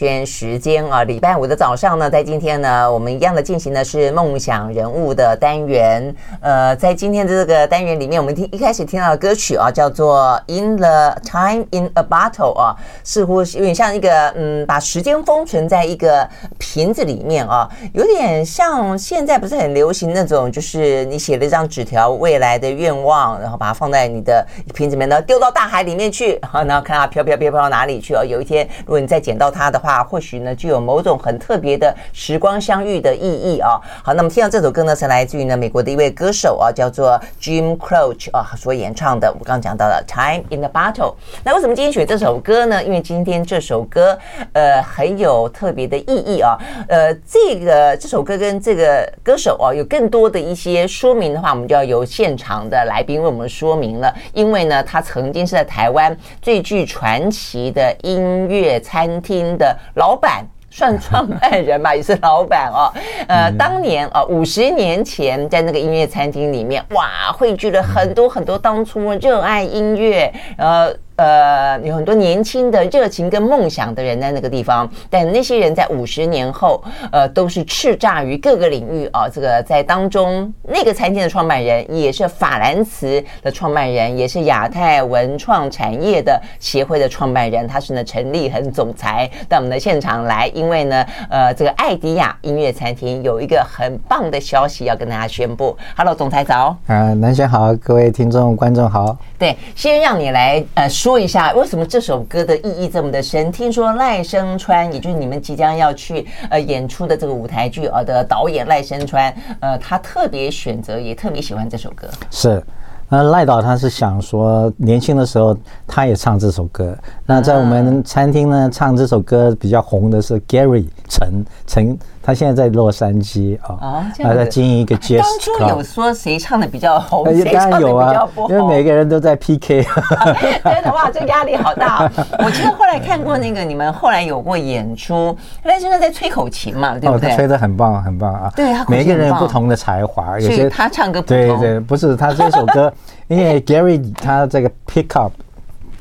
圈时间啊，礼拜五的早上呢，在今天呢，我们一样的进行的是梦想人物的单元。呃，在今天的这个单元里面，我们听一开始听到的歌曲啊，叫做《In the Time in a Bottle》啊，似乎是有点像一个嗯，把时间封存在一个瓶子里面啊，有点像现在不是很流行那种，就是你写了一张纸条，未来的愿望，然后把它放在你的瓶子里面，呢丢到大海里面去，然后看它飘飘飘飘到哪里去哦。有一天，如果你再捡到它的话，啊，或许呢，具有某种很特别的时光相遇的意义啊。好，那么听到这首歌呢，是来自于呢美国的一位歌手啊，叫做 Jim Croce 啊所演唱的。我刚刚讲到了《Time in the Bottle》。那为什么今天选这首歌呢？因为今天这首歌呃很有特别的意义啊。呃，这个这首歌跟这个歌手啊有更多的一些说明的话，我们就要由现场的来宾为我们说明了。因为呢，他曾经是在台湾最具传奇的音乐餐厅的。老板算创办人吧，也是老板哦。呃，当年啊，五十年前在那个音乐餐厅里面，哇，汇聚了很多很多当初热爱音乐，呃。呃，有很多年轻的热情跟梦想的人在那个地方，但那些人在五十年后，呃，都是叱咤于各个领域啊。这个在当中，那个餐厅的创办人也是法兰茨的创办人，也是亚太文创产业的协会的创办人，他是呢陈立恒总裁到我们的现场来，因为呢，呃，这个艾迪亚音乐餐厅有一个很棒的消息要跟大家宣布。Hello，总裁早。呃，南轩好，各位听众观众好。对，先让你来呃说。说一下为什么这首歌的意义这么的深？听说赖声川，也就是你们即将要去呃演出的这个舞台剧呃的导演赖声川，呃，他特别选择也特别喜欢这首歌。是，那赖导他是想说，年轻的时候他也唱这首歌。那在我们餐厅呢，唱这首歌比较红的是 Gary 陈陈。他现在在洛杉矶啊，他在经营一个 Jazz。当初有说谁唱的比较红，谁唱的比较不红？因为每个人都在 PK。真的哇，这压力好大。我记得后来看过那个你们后来有过演出，赖声川在吹口琴嘛，对不对？他吹得很棒，很棒啊。对，他每个人有不同的才华，有些他唱歌不同。对对，不是他这首歌，因为 Gary 他这个 pick up。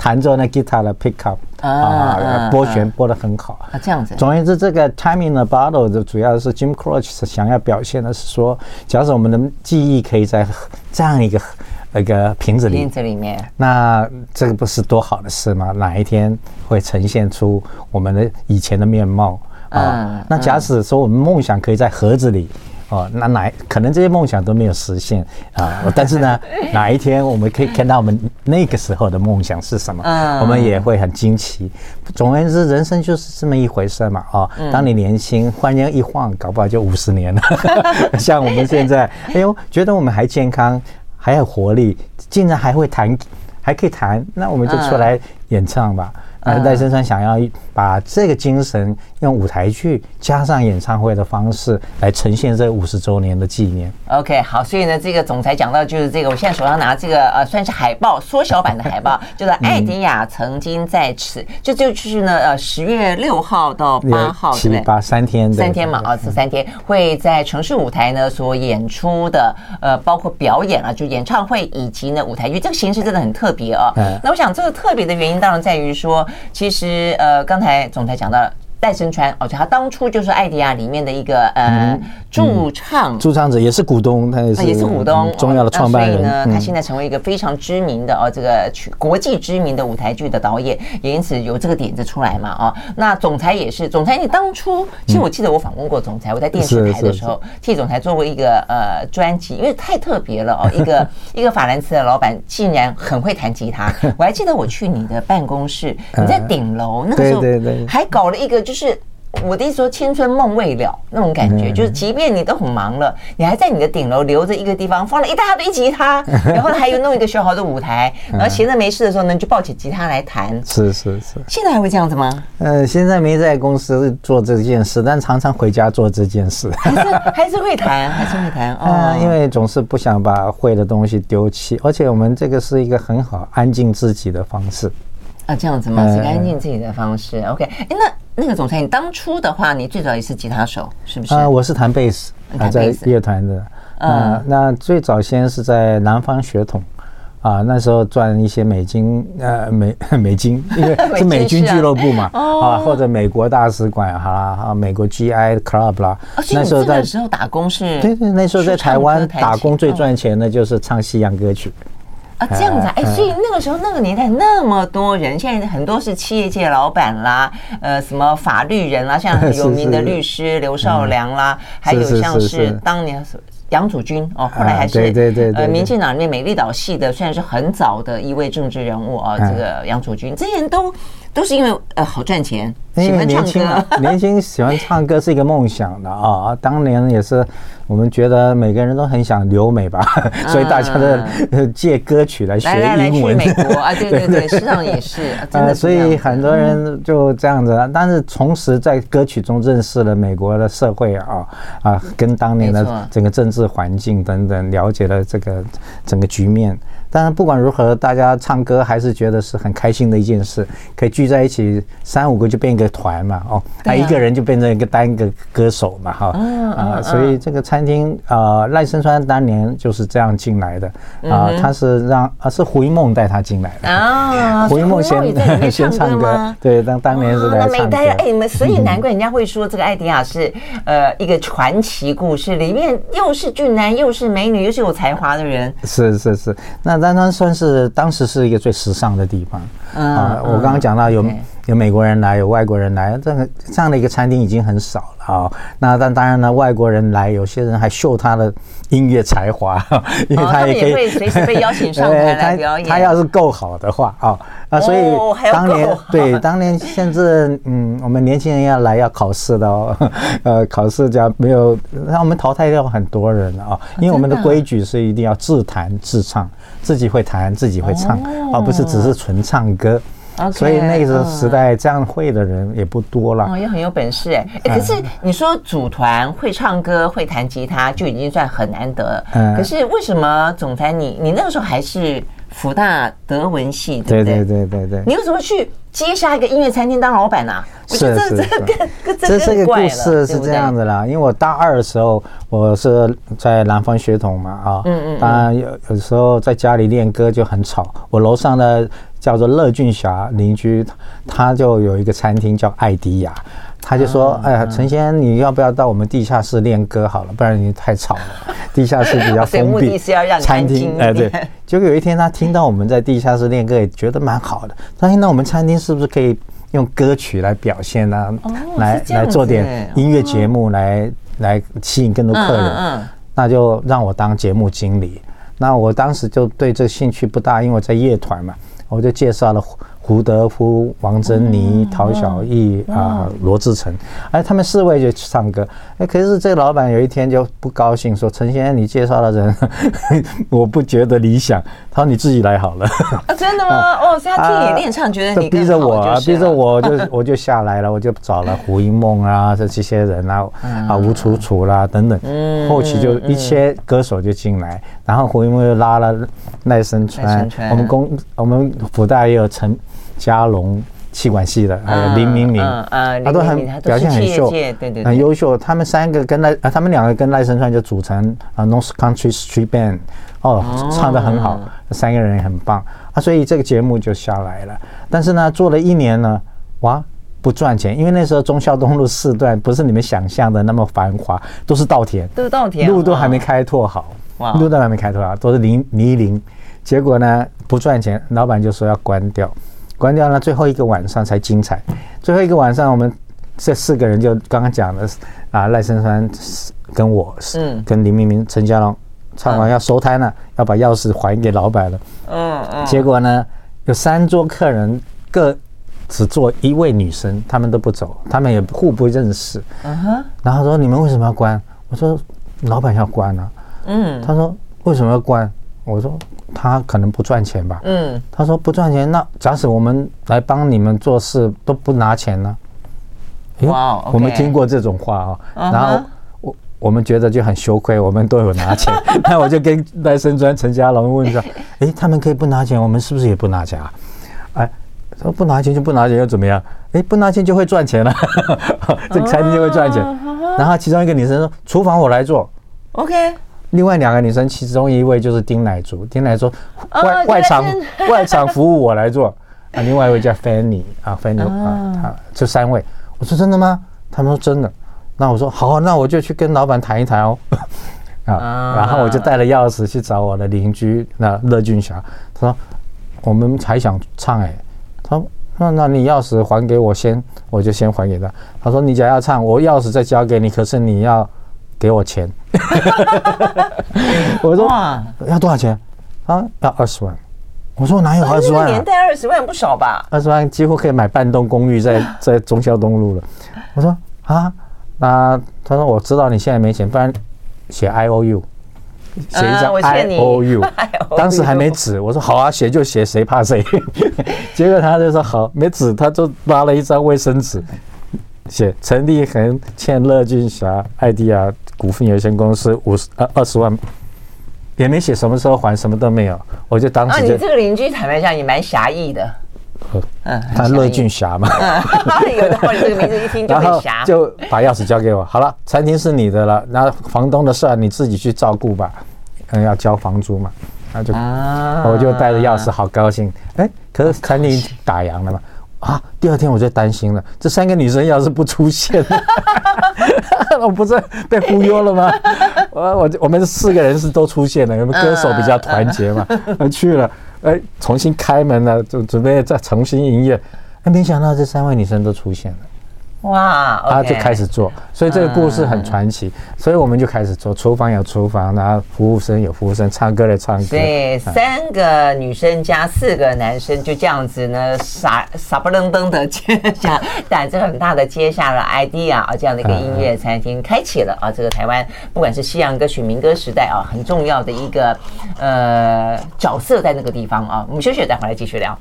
弹着那吉他的 pickup 啊，拨弦拨得很好啊，这样子。总而言之，这个 in a Bottle 的主要是 Jim Croce 想要表现的是说，假使我们的记忆可以在这样一个那个瓶子里，瓶子里面，那这个不是多好的事吗？哪一天会呈现出我们的以前的面貌啊？那假使说我们梦想可以在盒子里。哦，那哪可能这些梦想都没有实现啊？但是呢，哪一天我们可以看到我们那个时候的梦想是什么？我们也会很惊奇。总而言之，人生就是这么一回事嘛。哦，当你年轻，忽然间一晃，搞不好就五十年了。像我们现在，哎呦，觉得我们还健康，还有活力，竟然还会弹，还可以弹，那我们就出来演唱吧。啊，赖声川想要把这个精神用舞台剧加上演唱会的方式来呈现这五十周年的纪念。OK，好，所以呢，这个总裁讲到就是这个，我现在手上拿这个呃，算是海报缩小版的海报，就是艾迪亚曾经在此，就就是呢呃十月六号到八号，七八三天，三天嘛啊，这三天会在城市舞台呢所演出的呃，包括表演啊，就演唱会以及呢舞台剧，这个形式真的很特别啊。那我想这个特别的原因当然在于说。其实，呃，刚才总裁讲到了。赖声川，哦，他当初就是艾迪亚里面的一个呃驻唱。驻唱者，也是股东，他也是也是股东重要的创办人。所以呢，他现在成为一个非常知名的哦，这个国际知名的舞台剧的导演，也因此有这个点子出来嘛，哦，那总裁也是总裁，你当初其实我记得我访问过总裁，我在电视台的时候替总裁做过一个呃专辑，因为太特别了哦，一个一个法兰茨的老板竟然很会弹吉他，我还记得我去你的办公室，你在顶楼那个时候还搞了一个。就是我的意思说，青春梦未了那种感觉，就是即便你都很忙了，你还在你的顶楼留着一个地方，放了一大堆吉他，然后还有弄一个小好的舞台，然后闲着没事的时候呢，就抱起吉他来弹。是是是。现在还会这样子吗？呃，现在没在公司做这件事，但常常回家做这件事。还是还是会弹，还是会弹。哦，因为总是不想把会的东西丢弃，而且我们这个是一个很好安静自己的方式。啊，这样子吗？是安静自己的方式。OK，哎，那。那个总裁，你当初的话，你最早也是吉他手，是不是？啊、呃，我是弹贝斯，啊在乐团的。啊、呃，那最早先是在南方学统，啊，那时候赚一些美金，呃，美 美金，因为 是美军俱乐部嘛，啊，或者美国大使馆，好啦，啊，美国 GI Club 啦。那时候在那时候打工是，对对，那时候在台湾打工最赚钱的就是唱西洋歌曲。啊，这样子啊，哎，所以那个时候那个年代那么多人，现在很多是企业界老板啦，呃，什么法律人啦，像 很有名的律师刘少良啦，还有像是当年。杨祖君哦，后来还是呃，民进党里面美丽岛系的，虽然是很早的一位政治人物啊，这个杨祖君，这些人都都是因为呃好赚钱，喜欢唱歌，年轻喜欢唱歌是一个梦想的啊，当年也是。我们觉得每个人都很想留美吧，所以大家都借歌曲来学英文。来来来去美国啊，对对对，实际上也是，真的。所以很多人就这样子，但是同时在歌曲中认识了美国的社会啊啊，跟当年的整个政治环境等等，了解了这个整个局面。当然，不管如何，大家唱歌还是觉得是很开心的一件事，可以聚在一起三五个就变一个团嘛，哦，他一个人就变成一个单个歌手嘛，哈，啊，所以这个餐厅啊，赖声川当年就是这样进来的啊，他是让啊是胡一梦带他进来的。啊，胡一梦先 先唱歌，对，当当年是在唱歌，哎，你们所以难怪人家会说这个艾迪亚是呃一个传奇故事，里面又是俊男又是美女又是有才华的人，是是是，那。但它算是当时是一个最时尚的地方啊！我刚刚讲到有有美国人来，有外国人来，这个这样的一个餐厅已经很少了啊。那但当然呢，外国人来，有些人还秀他的音乐才华，因为他也可以随时被邀请上台来 表演。他要是够好的话啊啊，所以当年对当年甚至嗯，我们年轻人要来要考试的哦，呃，考试讲没有让我们淘汰掉很多人啊，因为我们的规矩是一定要自弹自唱。自己会弹，自己会唱，而不是只是纯唱歌。所以那个时代这样会的人也不多了。哦，也很有本事哎。可是你说组团会唱歌会弹吉他就已经算很难得。嗯。可是为什么总裁你你那个时候还是福大德文系，对不对？对对对对对。你为什么去接下一个音乐餐厅当老板呢？是是是。这这个故事是这样子啦，因为我大二的时候我是在南方学统嘛啊，嗯嗯。当然有有时候在家里练歌就很吵，我楼上的。叫做乐俊霞邻居，他就有一个餐厅叫艾迪亚，他就说：“哎呀，陈先生，你要不要到我们地下室练歌好了？不然你太吵了。地下室比较封闭，餐厅哎对。结果有一天他听到我们在地下室练歌，也觉得蛮好的。他说：那我们餐厅是不是可以用歌曲来表现呢？来来做点音乐节目，来来吸引更多客人。那就让我当节目经理。那我当时就对这个兴趣不大，因为我在乐团嘛。”我就介绍了胡德夫、王珍妮、陶小艺啊、罗志成，哎，他们四位就去唱歌。哎，可是这个老板有一天就不高兴，说：“陈先生，你介绍的人，我不觉得理想。”他说：“你自己来好了。”啊，真的吗？哦，所以他听你练唱，觉得你逼着我，啊逼着我就 我就下来了，我就找了胡一梦啊，这这些人啊，啊吴楚楚啦等等，后期就一些歌手就进来，然后胡一梦又拉了赖声川，我们公我们。辅大也有陈嘉龙气管系的，还有林明明，他都很表现很秀，很优秀。他们三个跟赖，他们两个跟赖声川就组成啊 North Country Street Band，哦，唱的很好，三个人也很棒。啊，所以这个节目就下来了。但是呢，做了一年呢，哇，不赚钱，因为那时候忠孝东路四段不是你们想象的那么繁华，都是稻田，都是稻田，路都还没开拓好，路都还没开拓好，都是泥泥泞。结果呢，不赚钱，老板就说要关掉，关掉了，最后一个晚上才精彩。最后一个晚上，我们这四个人就刚刚讲的啊，赖声川跟我，嗯，跟林明明、陈嘉龙唱完要收摊了，嗯、要把钥匙还给老板了。嗯嗯。结果呢，有三桌客人各只坐一位女生，他们都不走，他们也互不认识。嗯哼。然后说：“你们为什么要关？”我说：“老板要关啊。”嗯。他说：“为什么要关？”我说。他可能不赚钱吧？嗯，他说不赚钱，那假使我们来帮你们做事都不拿钱呢？哇，我们听过这种话啊，然后我我们觉得就很羞愧，我们都有拿钱，那我就跟赖声川、陈嘉龙问说：“哎，他们可以不拿钱，我们是不是也不拿钱啊？”哎，说不拿钱就不拿钱又怎么样？哎，不拿钱就会赚钱了，这个餐厅就会赚钱。然后其中一个女生说：“厨房我来做。”OK。另外两个女生，其中一位就是丁乃竺，丁乃竺外、哦、外场 外场服务我来做，啊，另外一位叫 Fanny 啊，Fanny 啊，他这三位，我说真的吗？他们说真的，那我说好，那我就去跟老板谈一谈哦，啊，然后我就带了钥匙去找我的邻居那乐俊霞，他说我们还想唱哎，他说那那你钥匙还给我先，我就先还给他，他说你假要唱，我钥匙再交给你，可是你要。给我钱，我说要多少钱？啊，要二十万。我说哪有二十万？年代二十万不少吧？二十万几乎可以买半栋公寓在 在中孝东路了。我说啊，那他说我知道你现在没钱，不然写 I O U，写一张 I O U。当时还没纸，我说好啊，写就写，谁怕谁？结果他就说好，没纸，他就拉了一张卫生纸，写陈立恒欠乐俊霞爱迪亚。股份有限公司五十呃二十万，也没写什么时候还，什么都没有，我就当时就。啊，你这个邻居坦白讲也蛮侠义的。嗯，他乐俊霞嘛。嗯，有的话你这个名字一听就很侠。就把钥匙交给我，好了，餐厅是你的了，那房东的事儿你自己去照顾吧，嗯，要交房租嘛，那就，啊，我就带着钥匙，好高兴。哎，可是餐厅打烊了嘛。啊！第二天我就担心了，这三个女生要是不出现，我不是被忽悠了吗？我我我们四个人是都出现了，我们歌手比较团结嘛，去了，哎，重新开门了，就准备再重新营业，哎，没想到这三位女生都出现了。哇！他就开始做，所以这个故事很传奇，所以我们就开始做。厨房有厨房，然后服务生有服务生，唱歌的唱歌。对，三个女生加四个男生，就这样子呢，傻傻不愣登的接下，胆子很大的接下了 idea 啊，这样的一个音乐餐厅，开启了啊，这个台湾不管是西洋歌曲、民歌时代啊，很重要的一个呃角色在那个地方啊。我们休息，再回来继续聊。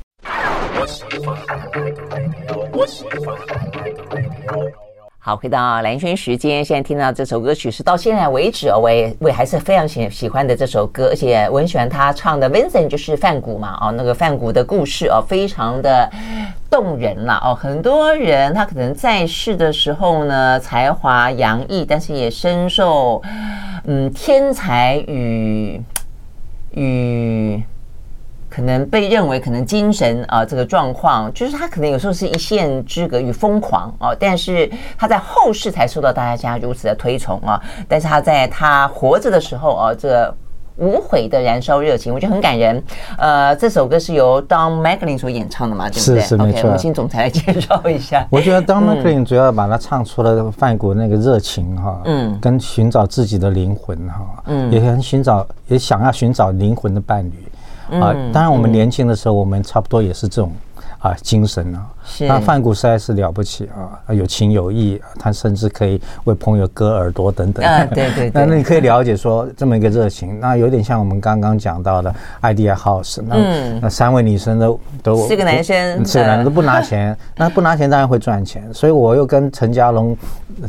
好，回到蓝轩时间，现在听到这首歌曲是到现在为止哦，我也我还是非常喜喜欢的这首歌，而且我很喜欢他唱的 Vincent 就是梵谷嘛，哦，那个梵谷的故事哦，非常的动人了哦。很多人他可能在世的时候呢，才华洋溢，但是也深受嗯天才与与。可能被认为可能精神啊、呃、这个状况，就是他可能有时候是一线之隔与疯狂啊，但是他在后世才受到大家如此的推崇啊。但是他在他活着的时候啊，这个、无悔的燃烧热情，我觉得很感人。呃，这首歌是由 Don McLean 所演唱的嘛，对不对？是是没错。Okay, 我们请总裁来介绍一下。我觉得 Don McLean 主要把它唱出了梵谷那个热情哈，嗯，跟寻找自己的灵魂哈，嗯，也很寻找，也想要寻找灵魂的伴侣。啊，当然，我们年轻的时候，我们差不多也是这种啊精神啊。是。那范谷实在是了不起啊，有情有义，他甚至可以为朋友割耳朵等等。啊，对对。那 那你可以了解说这么一个热情，那有点像我们刚刚讲到的 Idea House。那那三位女生都都四个男生，四个男生都不拿钱，那不拿钱当然会赚钱。所以我又跟陈家龙、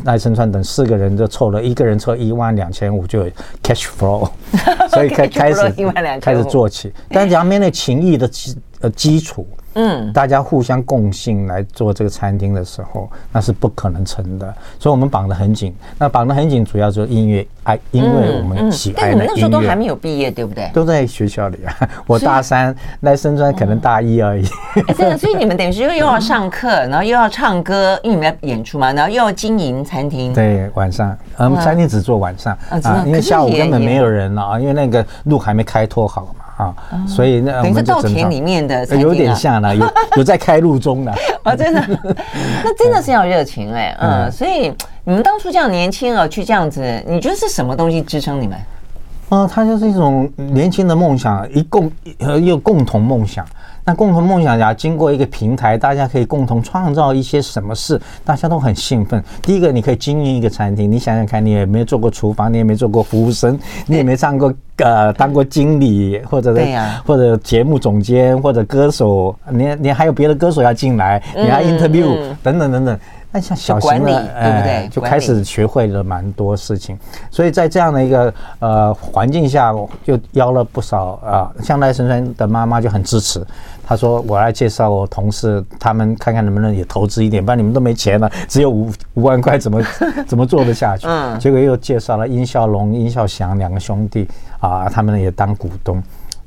赖声川等四个人就凑了一个人凑一万两千五，就有 cash flow。所以开开始开始做起，但是讲面对情谊的基呃基础，嗯，大家互相共信来做这个餐厅的时候，那是不可能成的。所以我们绑得很紧，那绑得很紧，主要就是音乐爱，因为我们喜爱的音乐。但你们那时候都还没有毕业，对不对？都在学校里啊，我大三，赖声川可能大一而已。哎，真的，所以你们等于是又又要上课，然后又要唱歌，因为你们要演出嘛，然后又要经营餐厅。对，晚上，我嗯，餐厅只做晚上啊，因为下午根本没有人了啊，因为那个路还没开拓好。啊，所以那等于是稻田里面的，有点像了，有 有在开路中了啊，真的，那真的是要热情哎，嗯，所以你们当初这样年轻啊，去这样子，你觉得是什么东西支撑你们？啊，它就是一种年轻的梦想，一共呃又共同梦想。那共同梦想家，经过一个平台，大家可以共同创造一些什么事，大家都很兴奋。第一个，你可以经营一个餐厅，你想想看，你也没做过厨房，你也没做过服务生，你也没上过呃当过经理，或者对呀，或者节目总监，或者歌手，你你还有别的歌手要进来，你要 interview 等等等等。那像小型的，对不对？就开始学会了蛮多事情。所以在这样的一个呃环境下，就邀了不少啊、呃，像赖声川的妈妈就很支持。他说：“我来介绍我同事，他们看看能不能也投资一点，不然你们都没钱了，只有五五万块，怎么怎么做得下去？”嗯，结果又介绍了殷孝龙、殷孝祥两个兄弟啊，他们也当股东，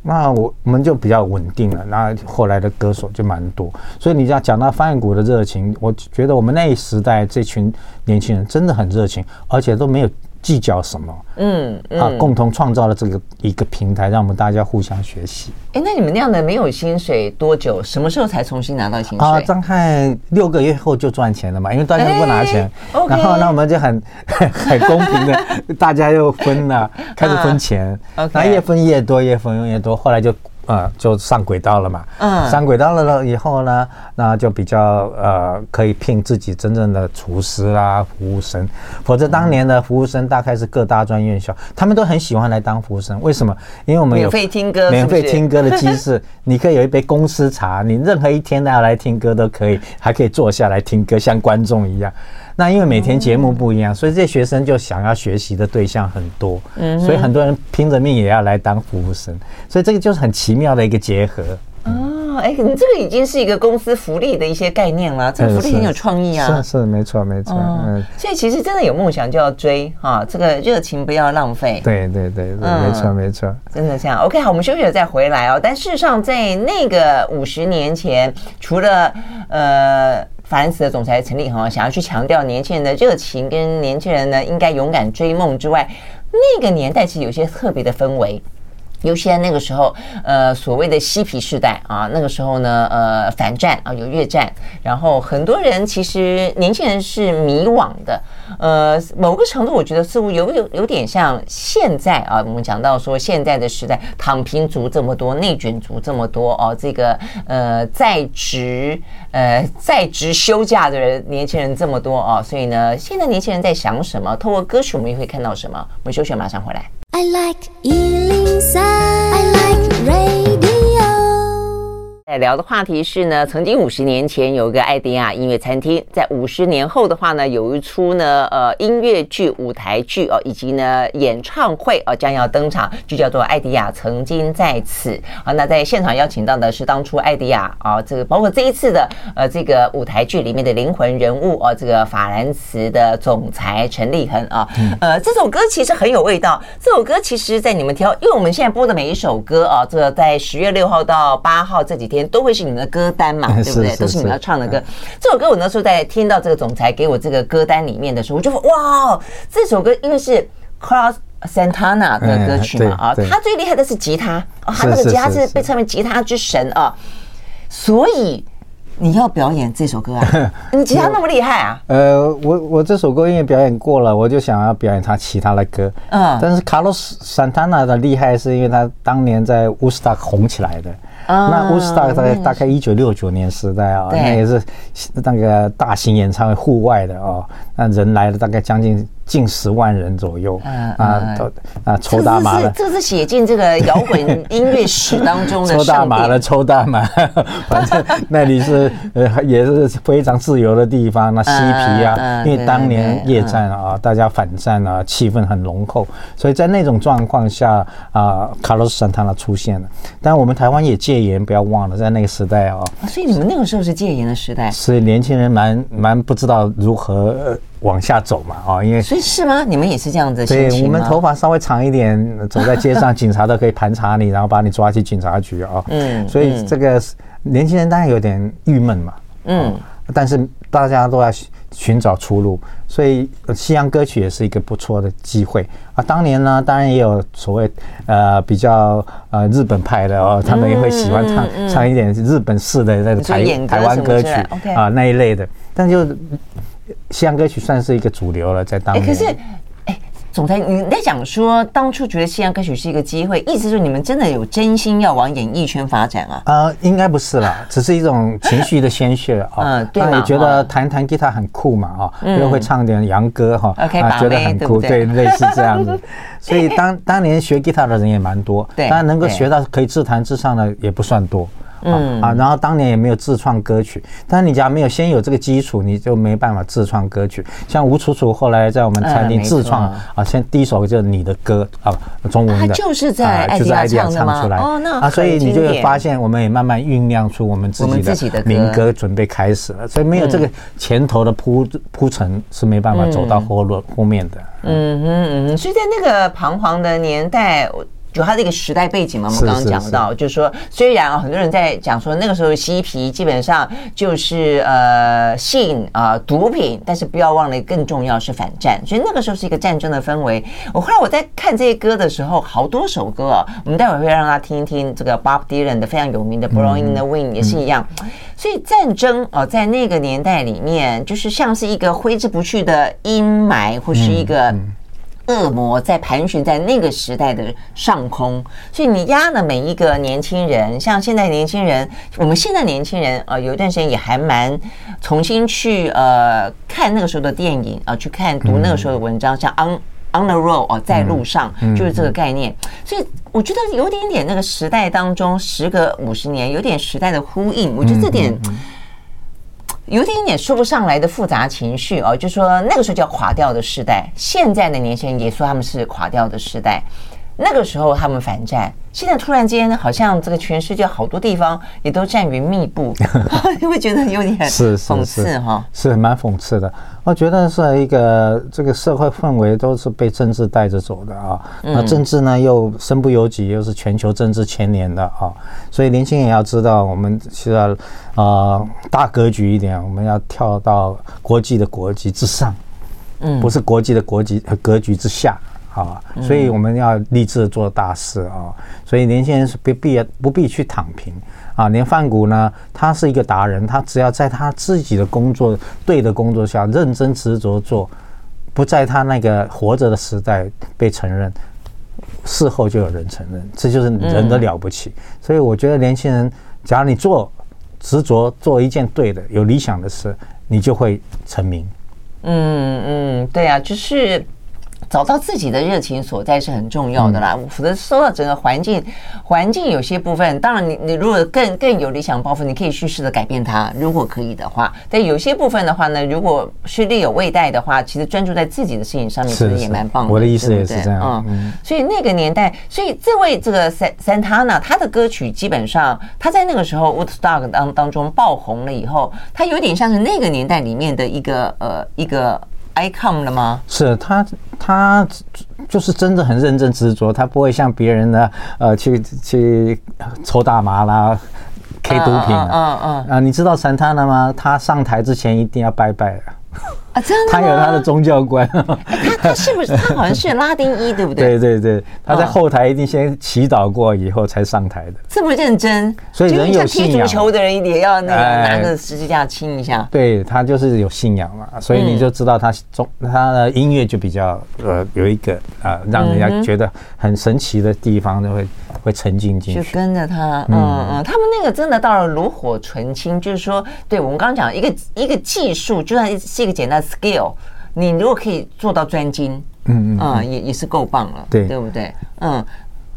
那我我们就比较稳定了。那后来的歌手就蛮多，所以你要讲到翻股的热情，我觉得我们那一时代这群年轻人真的很热情，而且都没有。计较什么？嗯，嗯啊，共同创造了这个一个平台，让我们大家互相学习。哎，那你们那样的没有薪水多久？什么时候才重新拿到薪水？啊，张翰六个月后就赚钱了嘛，因为大家都不拿钱。然后那我们就很 很公平的，大家又分了，开始分钱。那越分越多，越分越多，后来就。呃，就上轨道了嘛。嗯，上轨道了了以后呢，那就比较呃，可以聘自己真正的厨师啦、服务生。否则当年的服务生大概是各大专院校，他们都很喜欢来当服务生。为什么？因为我们有免费听歌，免费听歌的机制。你可以有一杯公司茶，你任何一天都要来听歌都可以，还可以坐下来听歌，像观众一样。那因为每天节目不一样，所以这些学生就想要学习的对象很多，嗯，所以很多人拼着命也要来当服务生，所以这个就是很奇妙的一个结合。哦，哎，你这个已经是一个公司福利的一些概念了，这个福利很有创意啊。是是，没错没错。嗯，所以其实真的有梦想就要追哈，这个热情不要浪费。对对对，没错没错，真的这样。OK，好，我们休息了再回来哦。但事实上，在那个五十年前，除了呃。法兰斯的总裁陈立恒想要去强调年轻人的热情跟年轻人呢应该勇敢追梦之外，那个年代其实有些特别的氛围。尤其在那个时候，呃，所谓的嬉皮士代啊，那个时候呢，呃，反战啊，有越战，然后很多人其实年轻人是迷惘的，呃，某个程度我觉得似乎有有有点像现在啊，我们讲到说现在的时代，躺平族这么多，内卷族这么多哦，这个呃在职呃在职休假的人年轻人这么多哦，所以呢，现在年轻人在想什么？透过歌曲，我们也会看到什么？我们休息，马上回来。I like Ealing sun. I like rain. 在聊的话题是呢，曾经五十年前有一个爱迪亚音乐餐厅，在五十年后的话呢，有一出呢呃音乐剧、舞台剧哦，以及呢演唱会哦将要登场，就叫做《爱迪亚曾经在此》啊。那在现场邀请到的是当初爱迪亚啊，这个包括这一次的呃这个舞台剧里面的灵魂人物哦，这个法兰茨的总裁陈立恒啊。呃，这首歌其实很有味道。这首歌其实，在你们挑，因为我们现在播的每一首歌啊，这个在十月六号到八号这几天。都会是你们的歌单嘛，对不对？都是你们要唱的歌。这首歌我那时候在听到这个总裁给我这个歌单里面的时候，我就说哇，这首歌因为是 Carlos Santana 的歌曲嘛啊，他最厉害的是吉他，他那个吉他是被称为吉他之神啊，所以你要表演这首歌啊，你吉他那么厉害啊？呃，我我这首歌因为表演过了，我就想要表演他其他的歌。嗯，但是 Carlos Santana 的厉害是因为他当年在 Woodstock 红起来的。那 Woodstock 大概大概一九六九年时代啊，那也是那个大型演唱会户外的哦，那人来了大概将近。近十万人左右，啊，都啊抽大麻了，这是写进这个摇滚音乐史当中的。抽大麻了，抽大麻，反正那里是呃也是非常自由的地方。那嬉皮啊，因为当年夜战啊，大家反战啊，气氛很浓厚，所以在那种状况下啊，卡洛斯桑塔纳出现了。但我们台湾也戒严，不要忘了，在那个时代啊。所以你们那个时候是戒严的时代。所以年轻人蛮蛮不知道如何。往下走嘛，啊，因为所以是吗？你们也是这样子？对，我们头发稍微长一点，走在街上，警察都可以盘查你，然后把你抓去警察局啊。嗯，所以这个年轻人当然有点郁闷嘛。嗯，但是大家都在寻找出路，所以西洋歌曲也是一个不错的机会啊。当年呢，当然也有所谓呃比较呃日本派的哦，他们也会喜欢唱唱一点日本式的那个台台湾歌曲啊那一类的，但就。西洋歌曲算是一个主流了，在当年。可是，哎，总裁，你在讲说当初觉得西洋歌曲是一个机会，意思是你们真的有真心要往演艺圈发展啊？呃，应该不是啦，只是一种情绪的宣泄啊。嗯，对。那你觉得弹弹吉他很酷嘛？啊，又会唱点洋歌哈，啊，觉得很酷，对，类似这样子。所以当当年学吉他的人也蛮多，对，当然能够学到可以自弹自唱的也不算多。嗯啊，然后当年也没有自创歌曲，但是你假如没有先有这个基础，你就没办法自创歌曲。像吴楚楚后来在我们餐厅自创啊，先第一首就是你的歌啊，中文的，他就是在艾迪亚唱出来哦，那啊，所以你就会发现，我们也慢慢酝酿出我们自己的民歌，准备开始了。所以没有这个前头的铺铺陈，是没办法走到后路后面的。嗯嗯嗯哼，所以在那个彷徨的年代。就它这个时代背景嘛，我们刚刚讲到，就是说，虽然啊，很多人在讲说那个时候嬉皮基本上就是呃性啊毒品，但是不要忘了更重要是反战，所以那个时候是一个战争的氛围。我后来我在看这些歌的时候，好多首歌啊，我们待会儿会让大家听一听这个 Bob Dylan 的非常有名的《Blowing in the Wind》也是一样。所以战争啊，在那个年代里面，就是像是一个挥之不去的阴霾，或是一个。恶魔在盘旋在那个时代的上空，所以你压了每一个年轻人，像现在年轻人，我们现在年轻人啊，有一段时间也还蛮重新去呃看那个时候的电影啊，去看读那个时候的文章，像 On On the Road 哦，在路上就是这个概念。所以我觉得有点点那个时代当中，时隔五十年，有点时代的呼应。我觉得这点。有点一点点说不上来的复杂情绪哦，就说那个时候叫垮掉的时代，现在的年轻人也说他们是垮掉的时代。那个时候他们反战，现在突然间好像这个全世界好多地方也都战云密布，你会觉得有点是讽刺哈？是蛮讽刺的。我觉得是一个这个社会氛围都是被政治带着走的啊。那政治呢又身不由己，又是全球政治牵连的啊。所以年轻人要知道，我们需要啊大格局一点，我们要跳到国际的国际之上，嗯，不是国际的国际和格局之下。啊，所以我们要立志做大事啊！所以年轻人是不必不必去躺平啊。连范谷呢，他是一个达人，他只要在他自己的工作对的工作下认真执着做，不在他那个活着的时代被承认，事后就有人承认，这就是人的了不起。所以我觉得年轻人，假如你做执着做一件对的、有理想的事，你就会成名。嗯嗯，对啊，就是。找到自己的热情所在是很重要的啦，否则说到整个环境，环境有些部分，当然你你如果更更有理想抱负，你可以去试着改变它，如果可以的话。但有些部分的话呢，如果是力有未逮的话，其实专注在自己的事情上面，其实也蛮棒的。我的意思也是这样。嗯，所以那个年代，所以这位这个 Santana，他的歌曲基本上他在那个时候 Woodstock 当当中爆红了以后，他有点像是那个年代里面的一个呃一个。Icon 了吗？是他，他就是真的很认真执着，他不会像别人的呃去去抽大麻啦，K 毒品啊，嗯嗯啊，你知道 Santana 吗？他上台之前一定要拜拜的。啊，真的他有他的宗教观。他他是不是 他好像是拉丁裔，对不对？对对对，他在后台一定先祈祷过以后才上台的。这么认真，所以人有信仰。踢足球的人也要那个拿着十字架亲一下。对，他就是有信仰嘛，所以你就知道他中他的音乐就比较呃有一个啊让人家觉得很神奇的地方，就会会沉浸进去。就跟着他，嗯嗯，他们那个真的到了炉火纯青，就是说，对我们刚刚讲一个一个技术，就算是一个简单。skill，你如果可以做到专精，嗯嗯，嗯，也也是够棒了，对对不对？嗯，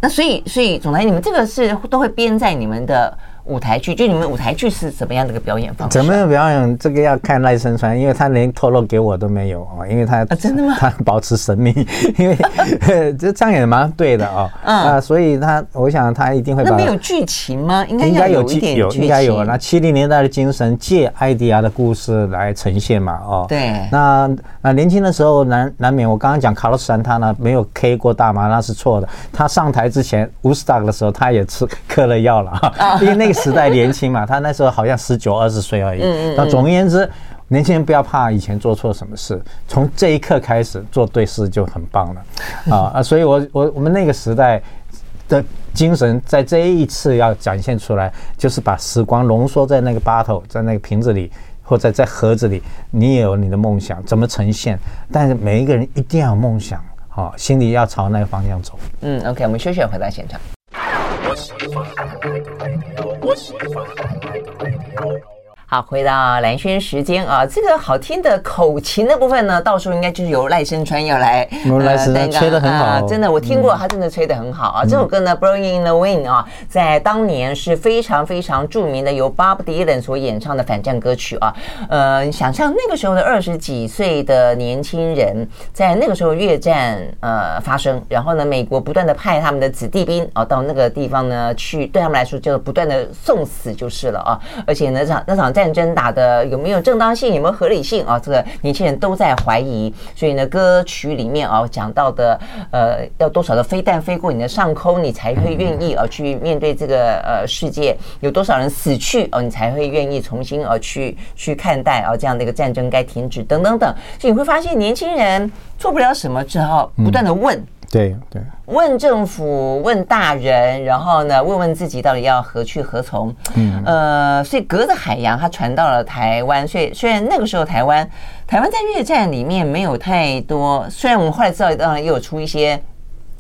那所以所以总裁，你们这个是都会编在你们的。舞台剧，就你们舞台剧是怎么样的一个表演方式？怎么样表演？这个要看赖声川，因为他连透露给我都没有啊，因为他真的吗？他保持神秘，因为 这这样也蛮对的啊。啊，所以他我想他一定会把。那没有剧情吗？应该应该有一点有，应该有。那七零年代的精神，借艾迪亚的故事来呈现嘛？哦，对。那那年轻的时候难难免，我刚刚讲卡洛斯山他呢没有 K 过大麻，那是错的。他上台之前，Woodstock 的时候，他也吃嗑了药了啊，因为那个。时代年轻嘛，他那时候好像十九二十岁而已。那总而言之，年轻人不要怕以前做错什么事，从这一刻开始做对事就很棒了啊啊！所以我我我们那个时代的精神，在这一次要展现出来，就是把时光浓缩在那个 bottle，在那个瓶子里，或者在盒子里。你也有你的梦想，怎么呈现？但是每一个人一定要有梦想，好，心里要朝那个方向走。嗯，OK，我们休息，回到现场。Spotify. 好，回到蓝轩时间啊，这个好听的口琴的部分呢，到时候应该就是由赖声川要来，赖声川吹得很好，啊，真的，我听过，他真的吹得很好啊。嗯、这首歌呢，《Blowing in the Wind》啊，在当年是非常非常著名的，由 Bob Dylan 所演唱的反战歌曲啊。呃，想象那个时候的二十几岁的年轻人，在那个时候越战呃发生，然后呢，美国不断的派他们的子弟兵啊到那个地方呢去，对他们来说就是不断的送死就是了啊，而且那场那场。战争打的有没有正当性，有没有合理性啊？这个年轻人都在怀疑，所以呢，歌曲里面啊讲到的，呃，要多少的飞弹飞过你的上空，你才会愿意啊去面对这个呃世界？有多少人死去哦，你才会愿意重新啊去去看待啊这样的一个战争该停止等等等。所以你会发现，年轻人做不了什么，只好不断的问。对对，问政府，问大人，然后呢，问问自己到底要何去何从？嗯，呃，所以隔着海洋，它传到了台湾。所以虽然那个时候台湾，台湾在越战里面没有太多，虽然我们后来知道，当然也有出一些。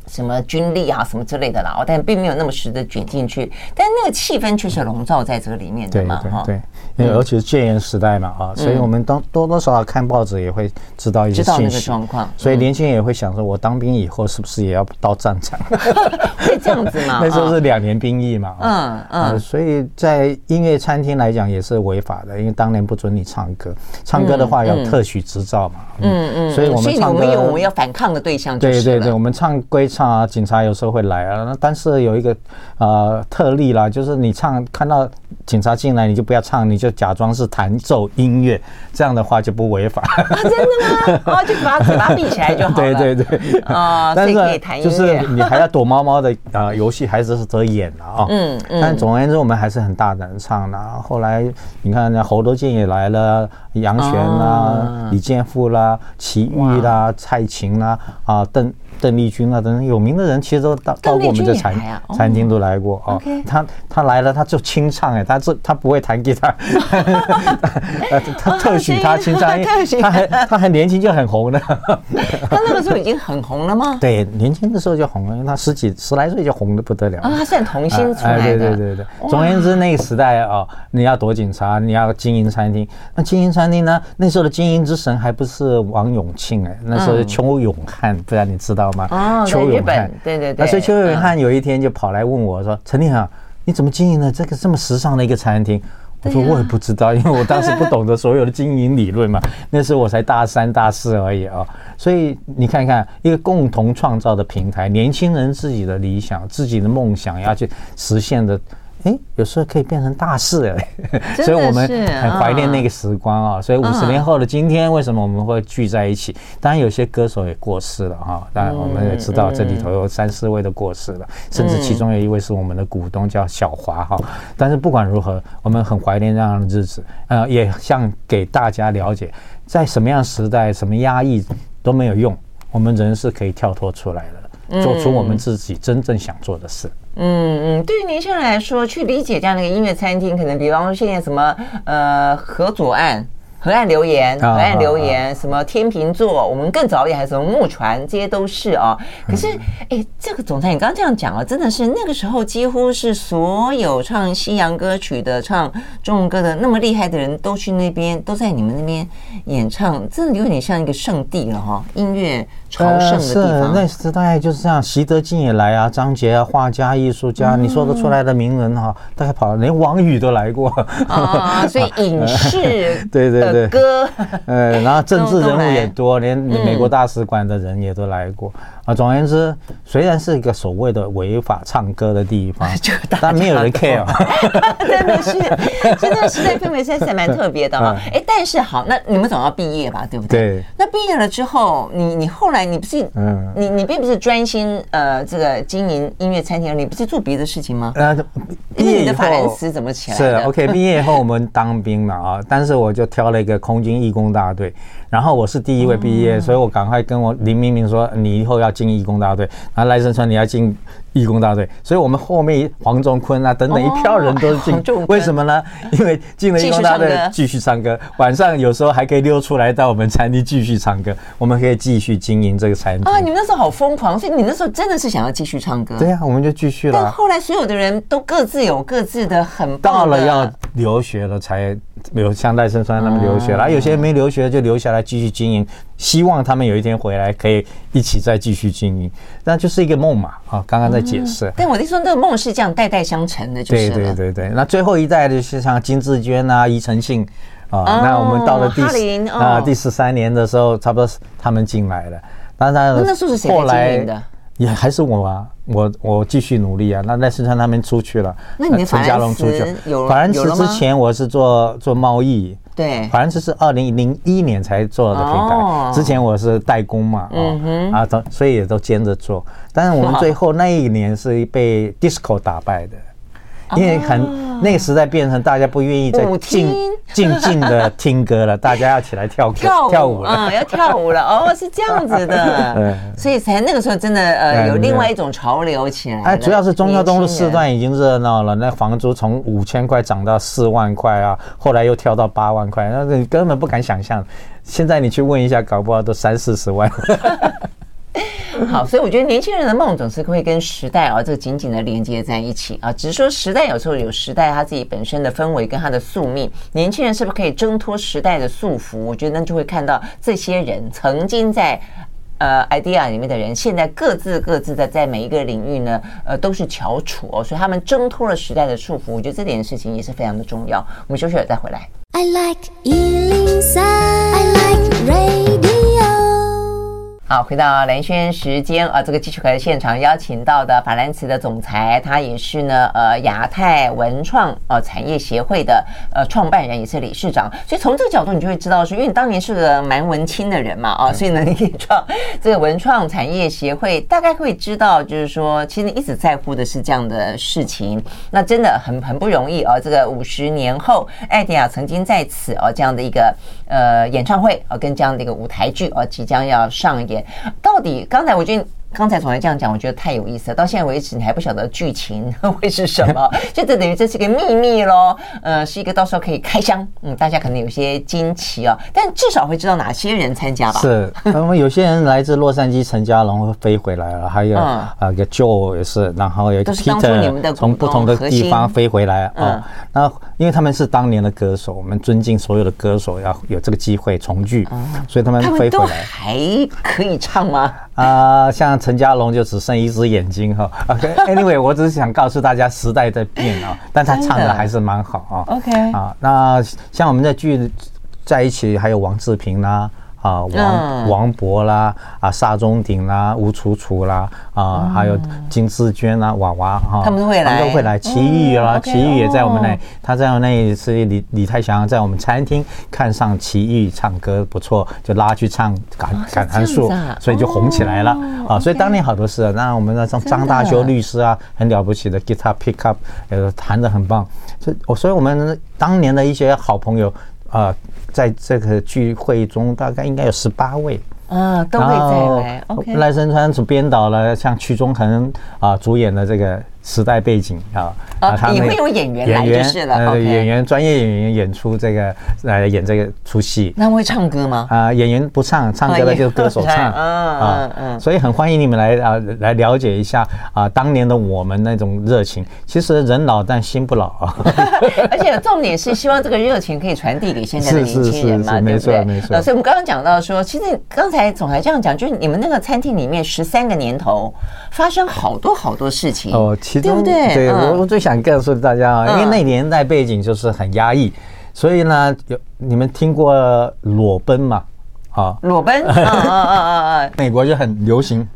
什么军力啊，什么之类的啦，但并没有那么实的卷进去，但那个气氛却是笼罩在这个里面的嘛，对对对，因为尤其是戒严时代嘛，啊，所以我们当多多少少看报纸也会知道一些信息，状况，所以年轻人也会想说，我当兵以后是不是也要到战场？会这样子吗？那时候是两年兵役嘛，嗯嗯，所以在音乐餐厅来讲也是违法的，因为当年不准你唱歌，唱歌的话要特许执照嘛，嗯。嗯，所以我们唱歌，我们要反抗的对象，对对对，我们唱归。唱啊，警察有时候会来啊。那但是有一个呃特例啦，就是你唱看到警察进来，你就不要唱，你就假装是弹奏音乐，这样的话就不违法。啊，真的吗？哦，就把嘴巴闭起来就好了。对对对。啊，但是就是你还要躲猫猫的啊，游戏还是得演的啊。嗯嗯。但总而言之，我们还是很大胆唱的。后来你看，那侯德健也来了，杨泉啦，李健富啦，齐豫啦，蔡琴啦，啊邓。邓丽君啊，等有名的人其实都到到过我们的餐餐厅都来过啊。他他来了，他就清唱哎，他这他不会弹吉他，他特许他清唱，他还他还年轻就很红的。他那个时候已经很红了吗？对，年轻的时候就红了，因为他十几十来岁就红的不得了。啊，他算童星出来的。对对对对。总而言之，那个时代啊，你要躲警察，你要经营餐厅。那经营餐厅呢？那时候的经营之神还不是王永庆哎，那时候是邱永汉，不然你知道。哦，邱永汉，对对对，那所以邱永汉有一天就跑来问我说：“陈立恒，你怎么经营了这个这么时尚的一个餐厅？”我说：“我也不知道，因为我当时不懂得所有的经营理论嘛，那时候我才大三大四而已啊。所以你看看一个共同创造的平台，年轻人自己的理想、自己的梦想要去实现的。”哎，有时候可以变成大事哎，所以我们很怀念那个时光啊。所以五十年后的今天，为什么我们会聚在一起？当然有些歌手也过世了哈。当然我们也知道这里头有三四位都过世了，甚至其中有一位是我们的股东叫小华哈。但是不管如何，我们很怀念这样的日子。呃，也想给大家了解，在什么样时代，什么压抑都没有用，我们人是可以跳脱出来的，做出我们自己真正想做的事。嗯嗯嗯，对于年轻人来说，去理解这样的一个音乐餐厅，可能比方说现在什么呃河左岸。河岸留言，河岸留言，什么天秤座，我们更早一点还是什么木船，这些都是啊。可是，哎，这个总裁，你刚刚这样讲了，真的是那个时候几乎是所有唱西洋歌曲的、唱中文歌的那么厉害的人都去那边，都在你们那边演唱，真的有点像一个圣地了哈，音乐朝圣的地方。那时代就是这样，习德进也来啊，张杰啊，画家、艺术家，你说得出来的名人哈，大概跑了，连王宇都来过啊。所以影视，对对对。歌，呃，然后政治人物也多，连美国大使馆的人也都来过。啊，总而言之，虽然是一个所谓的违法唱歌的地方，但没有人 care。真的是，真的是在氛围现在蛮特别的哈。哎，但是好，那你们总要毕业吧，对不对？对。那毕业了之后，你你后来你不是，嗯，你你并不是专心呃这个经营音乐餐厅，你不是做别的事情吗？呃，毕业以后法兰斯怎么起来？是 OK，毕业以后我们当兵嘛啊，但是我就挑了一个空军义工大队。然后我是第一位毕业，所以我赶快跟我林明明说，你以后要进义工大队，然后赖声川你要进义工大队，所以我们后面黄仲坤啊等等一票人都进，为什么呢？因为进了义工大队继续唱歌，晚上有时候还可以溜出来到我们餐厅继续唱歌，我们可以继续经营这个餐厅啊！你们那时候好疯狂，所以你那时候真的是想要继续唱歌？对呀，我们就继续了。但后来所有的人都各自有各自的很棒。到了要留学了才。比如像赖声川他们留学了，啊、有些没留学就留下来继续经营，希望他们有一天回来可以一起再继续经营，那就是一个梦嘛啊！刚刚在解释、嗯，但我听说那个梦是这样代代相承的，就是对对对对。那最后一代就是像金志娟啊、庾澄庆啊，哦、那我们到了第十啊、哦、第十三年的时候，差不多他们进来了，当然那时候是谁经营的？也还是我啊，我我继续努力啊。那赖声川他们出去了，那你的陈家龙出去了。法兰茨之前我是做做贸易，对，反正这是二零零一年才做的平台，哦、之前我是代工嘛，嗯哼啊，所以也都兼着做。但是我们最后那一年是被 disco 打败的。因为很那个时代变成大家不愿意再 静静静的听歌了，大家要起来跳跳跳舞了，嗯，要跳舞了。哦，是这样子的，所以才那个时候真的呃有另外一种潮流起来。哎，主要是中孝东路四段已经热闹了，那房租从五千块涨到四万块啊，后来又跳到八万块，那你根本不敢想象。现在你去问一下，搞不好都三四十万。好，所以我觉得年轻人的梦总是会跟时代啊，这紧紧的连接在一起啊。只是说时代有时候有时代他自己本身的氛围跟他的宿命，年轻人是不是可以挣脱时代的束缚？我觉得那就会看到这些人曾经在呃 idea 里面的人，现在各自各自的在每一个领域呢，呃，都是翘楚哦。所以他们挣脱了时代的束缚，我觉得这点事情也是非常的重要。我们休息了再回来。I like 103, I like radio 好，回到蓝轩时间啊，这个继续和现场邀请到的法兰茨的总裁，他也是呢，呃，亚太文创呃产业协会的呃创办人，也是理事长。所以从这个角度，你就会知道说，因为你当年是个蛮文青的人嘛，啊，所以呢，你可以创这个文创产业协会，大概会知道，就是说，其实你一直在乎的是这样的事情，那真的很很不容易啊。这个五十年后，艾迪亚曾经在此哦这样的一个呃演唱会啊，跟这样的一个舞台剧啊，即将要上演。到底刚才我觉得。刚才总裁这样讲，我觉得太有意思了。到现在为止，你还不晓得剧情 会是什么，就这等于这是个秘密喽。呃，是一个到时候可以开箱，嗯，大家可能有些惊奇哦。但至少会知道哪些人参加吧。是，那么有些人来自洛杉矶，陈家龙会飞回来了，还有啊，个 Joe 也是，然后有 Peter 从不同的地方飞回来啊。那因为他们是当年的歌手，我们尊敬所有的歌手，要有这个机会重聚，所以他们飞回来还可以唱吗？啊，像。陈家龙就只剩一只眼睛哈。OK，Anyway，我只是想告诉大家时代在变啊，但他唱的还是蛮好啊。OK，啊，那像我们在剧在一起，还有王志平啦。啊，王王勃啦，啊，沙中鼎啦，吴楚楚啦，啊，还有金志娟啦，娃娃哈，他们都会来，他们都会来。齐豫啦，齐豫也在我们那，他在我那一次李李泰祥在我们餐厅看上齐豫唱歌不错，就拉去唱《感感叹树》，所以就红起来了啊。所以当年好多事，那我们的张张大修律师啊，很了不起的 guitar pickup，呃，弹的很棒。所以，我所以我们当年的一些好朋友啊。在这个聚会中，大概应该有十八位啊，都会再来。赖声川主编导了，像曲中恒啊主演的这个。时代背景啊，啊，他也会有演员来就是了。呃，演员专业演员演出这个来演这个出戏。那会唱歌吗？啊，演员不唱，唱歌的就是歌手唱。嗯嗯嗯。所以很欢迎你们来啊，来了解一下啊，当年的我们那种热情。其实人老但心不老啊。而且重点是希望这个热情可以传递给现在的年轻人嘛，对不对？没错。所以我们刚刚讲到说，其实刚才总裁这样讲，就是你们那个餐厅里面十三个年头发生好多好多事情哦。对不对？对我，我最想告诉大家啊，因为那年代背景就是很压抑，所以呢，有你们听过裸奔吗？啊，裸奔，啊啊啊啊！美国就很流行。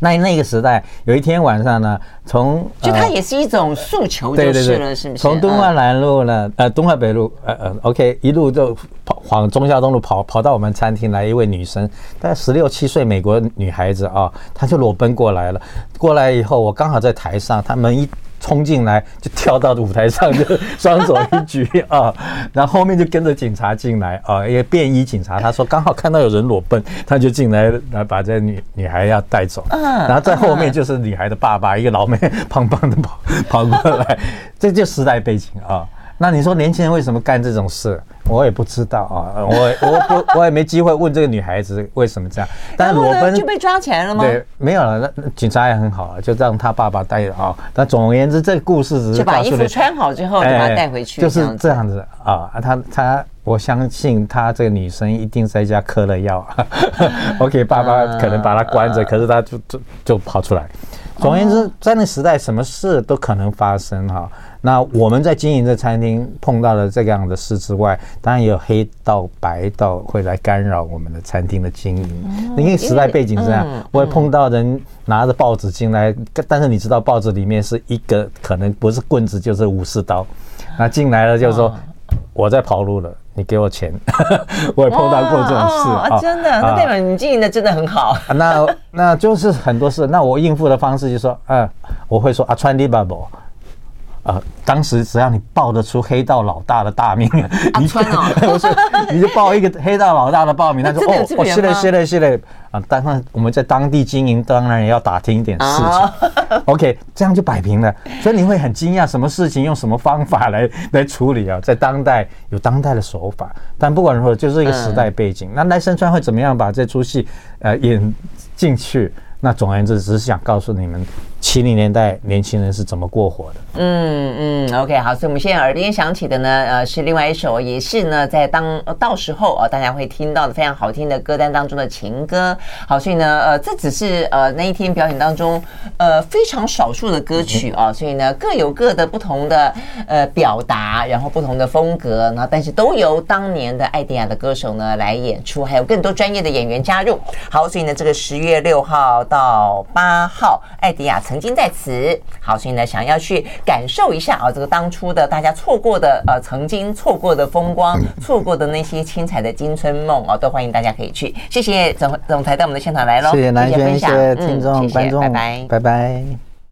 那那个时代，有一天晚上呢，从就它也是一种诉求，就是了，是不是？从东化南路呢，呃，东化北路，呃呃，OK，一路就跑往中孝东路跑，跑到我们餐厅来，一位女生，大概十六七岁，美国女孩子啊，她就裸奔过来了。过来以后，我刚好在台上，她门一。冲进来就跳到舞台上，就双手一举啊，然后后面就跟着警察进来啊，一个便衣警察，他说刚好看到有人裸奔，他就进来来把这女女孩要带走，然后在后面就是女孩的爸爸，一个老妹 胖胖的跑跑过来，这就时代背景啊。那你说年轻人为什么干这种事？我也不知道啊，我我不 我也没机会问这个女孩子为什么这样。但是裸奔就被抓起来了吗？对，没有了。那警察也很好啊，就让他爸爸带着啊。但总而言之，这个故事只是就把衣服穿好之后就把他带回去，就是这样子啊。他他，我相信他这个女生一定在家嗑了药。我给爸爸可能把他关着，可是他就就就跑出来。总而言之，在那时代，什么事都可能发生哈。那我们在经营这餐厅碰到了这样的事之外，当然也有黑道、白道会来干扰我们的餐厅的经营。因为时代背景这样，我也碰到人拿着报纸进来，但是你知道报纸里面是一个可能不是棍子就是武士刀，那进来了就是说我在跑路了，你给我钱。我也碰到过这种事啊，真的，那代表你经营的真的很好。那那就是很多事，那我应付的方式就是说，嗯，我会说啊，川地巴伯。呃，当时只要你报得出黑道老大的大名，你川哦，不是，你就报一个黑道老大的报名，他说 哦，哦，谢了谢了谢了啊！当然我们在当地经营，当然也要打听一点事情。OK，这样就摆平了。所以你会很惊讶，什么事情用什么方法来来处理啊？在当代有当代的手法，但不管如何，就是一个时代背景。那赖声川会怎么样把这出戏呃演进去？那总而言之，只是想告诉你们，七零年代年轻人是怎么过活的。嗯嗯，OK，好，所以我们现在耳边响起的呢，呃，是另外一首，也是呢，在当到时候啊，大家会听到的非常好听的歌单当中的情歌。好，所以呢，呃，这只是呃那一天表演当中呃非常少数的歌曲啊，所以呢各有各的不同的呃表达，然后不同的风格，然后但是都由当年的艾迪亚的歌手呢来演出，还有更多专业的演员加入。好，所以呢，这个十月六号。到八号，艾迪亚曾经在此。好，所以呢，想要去感受一下啊，这个当初的大家错过的呃，曾经错过的风光，错过的那些精彩的金春梦啊，都欢迎大家可以去。谢谢总总裁到我们的现场来喽，谢谢南轩，谢谢听众观众，拜拜，拜拜。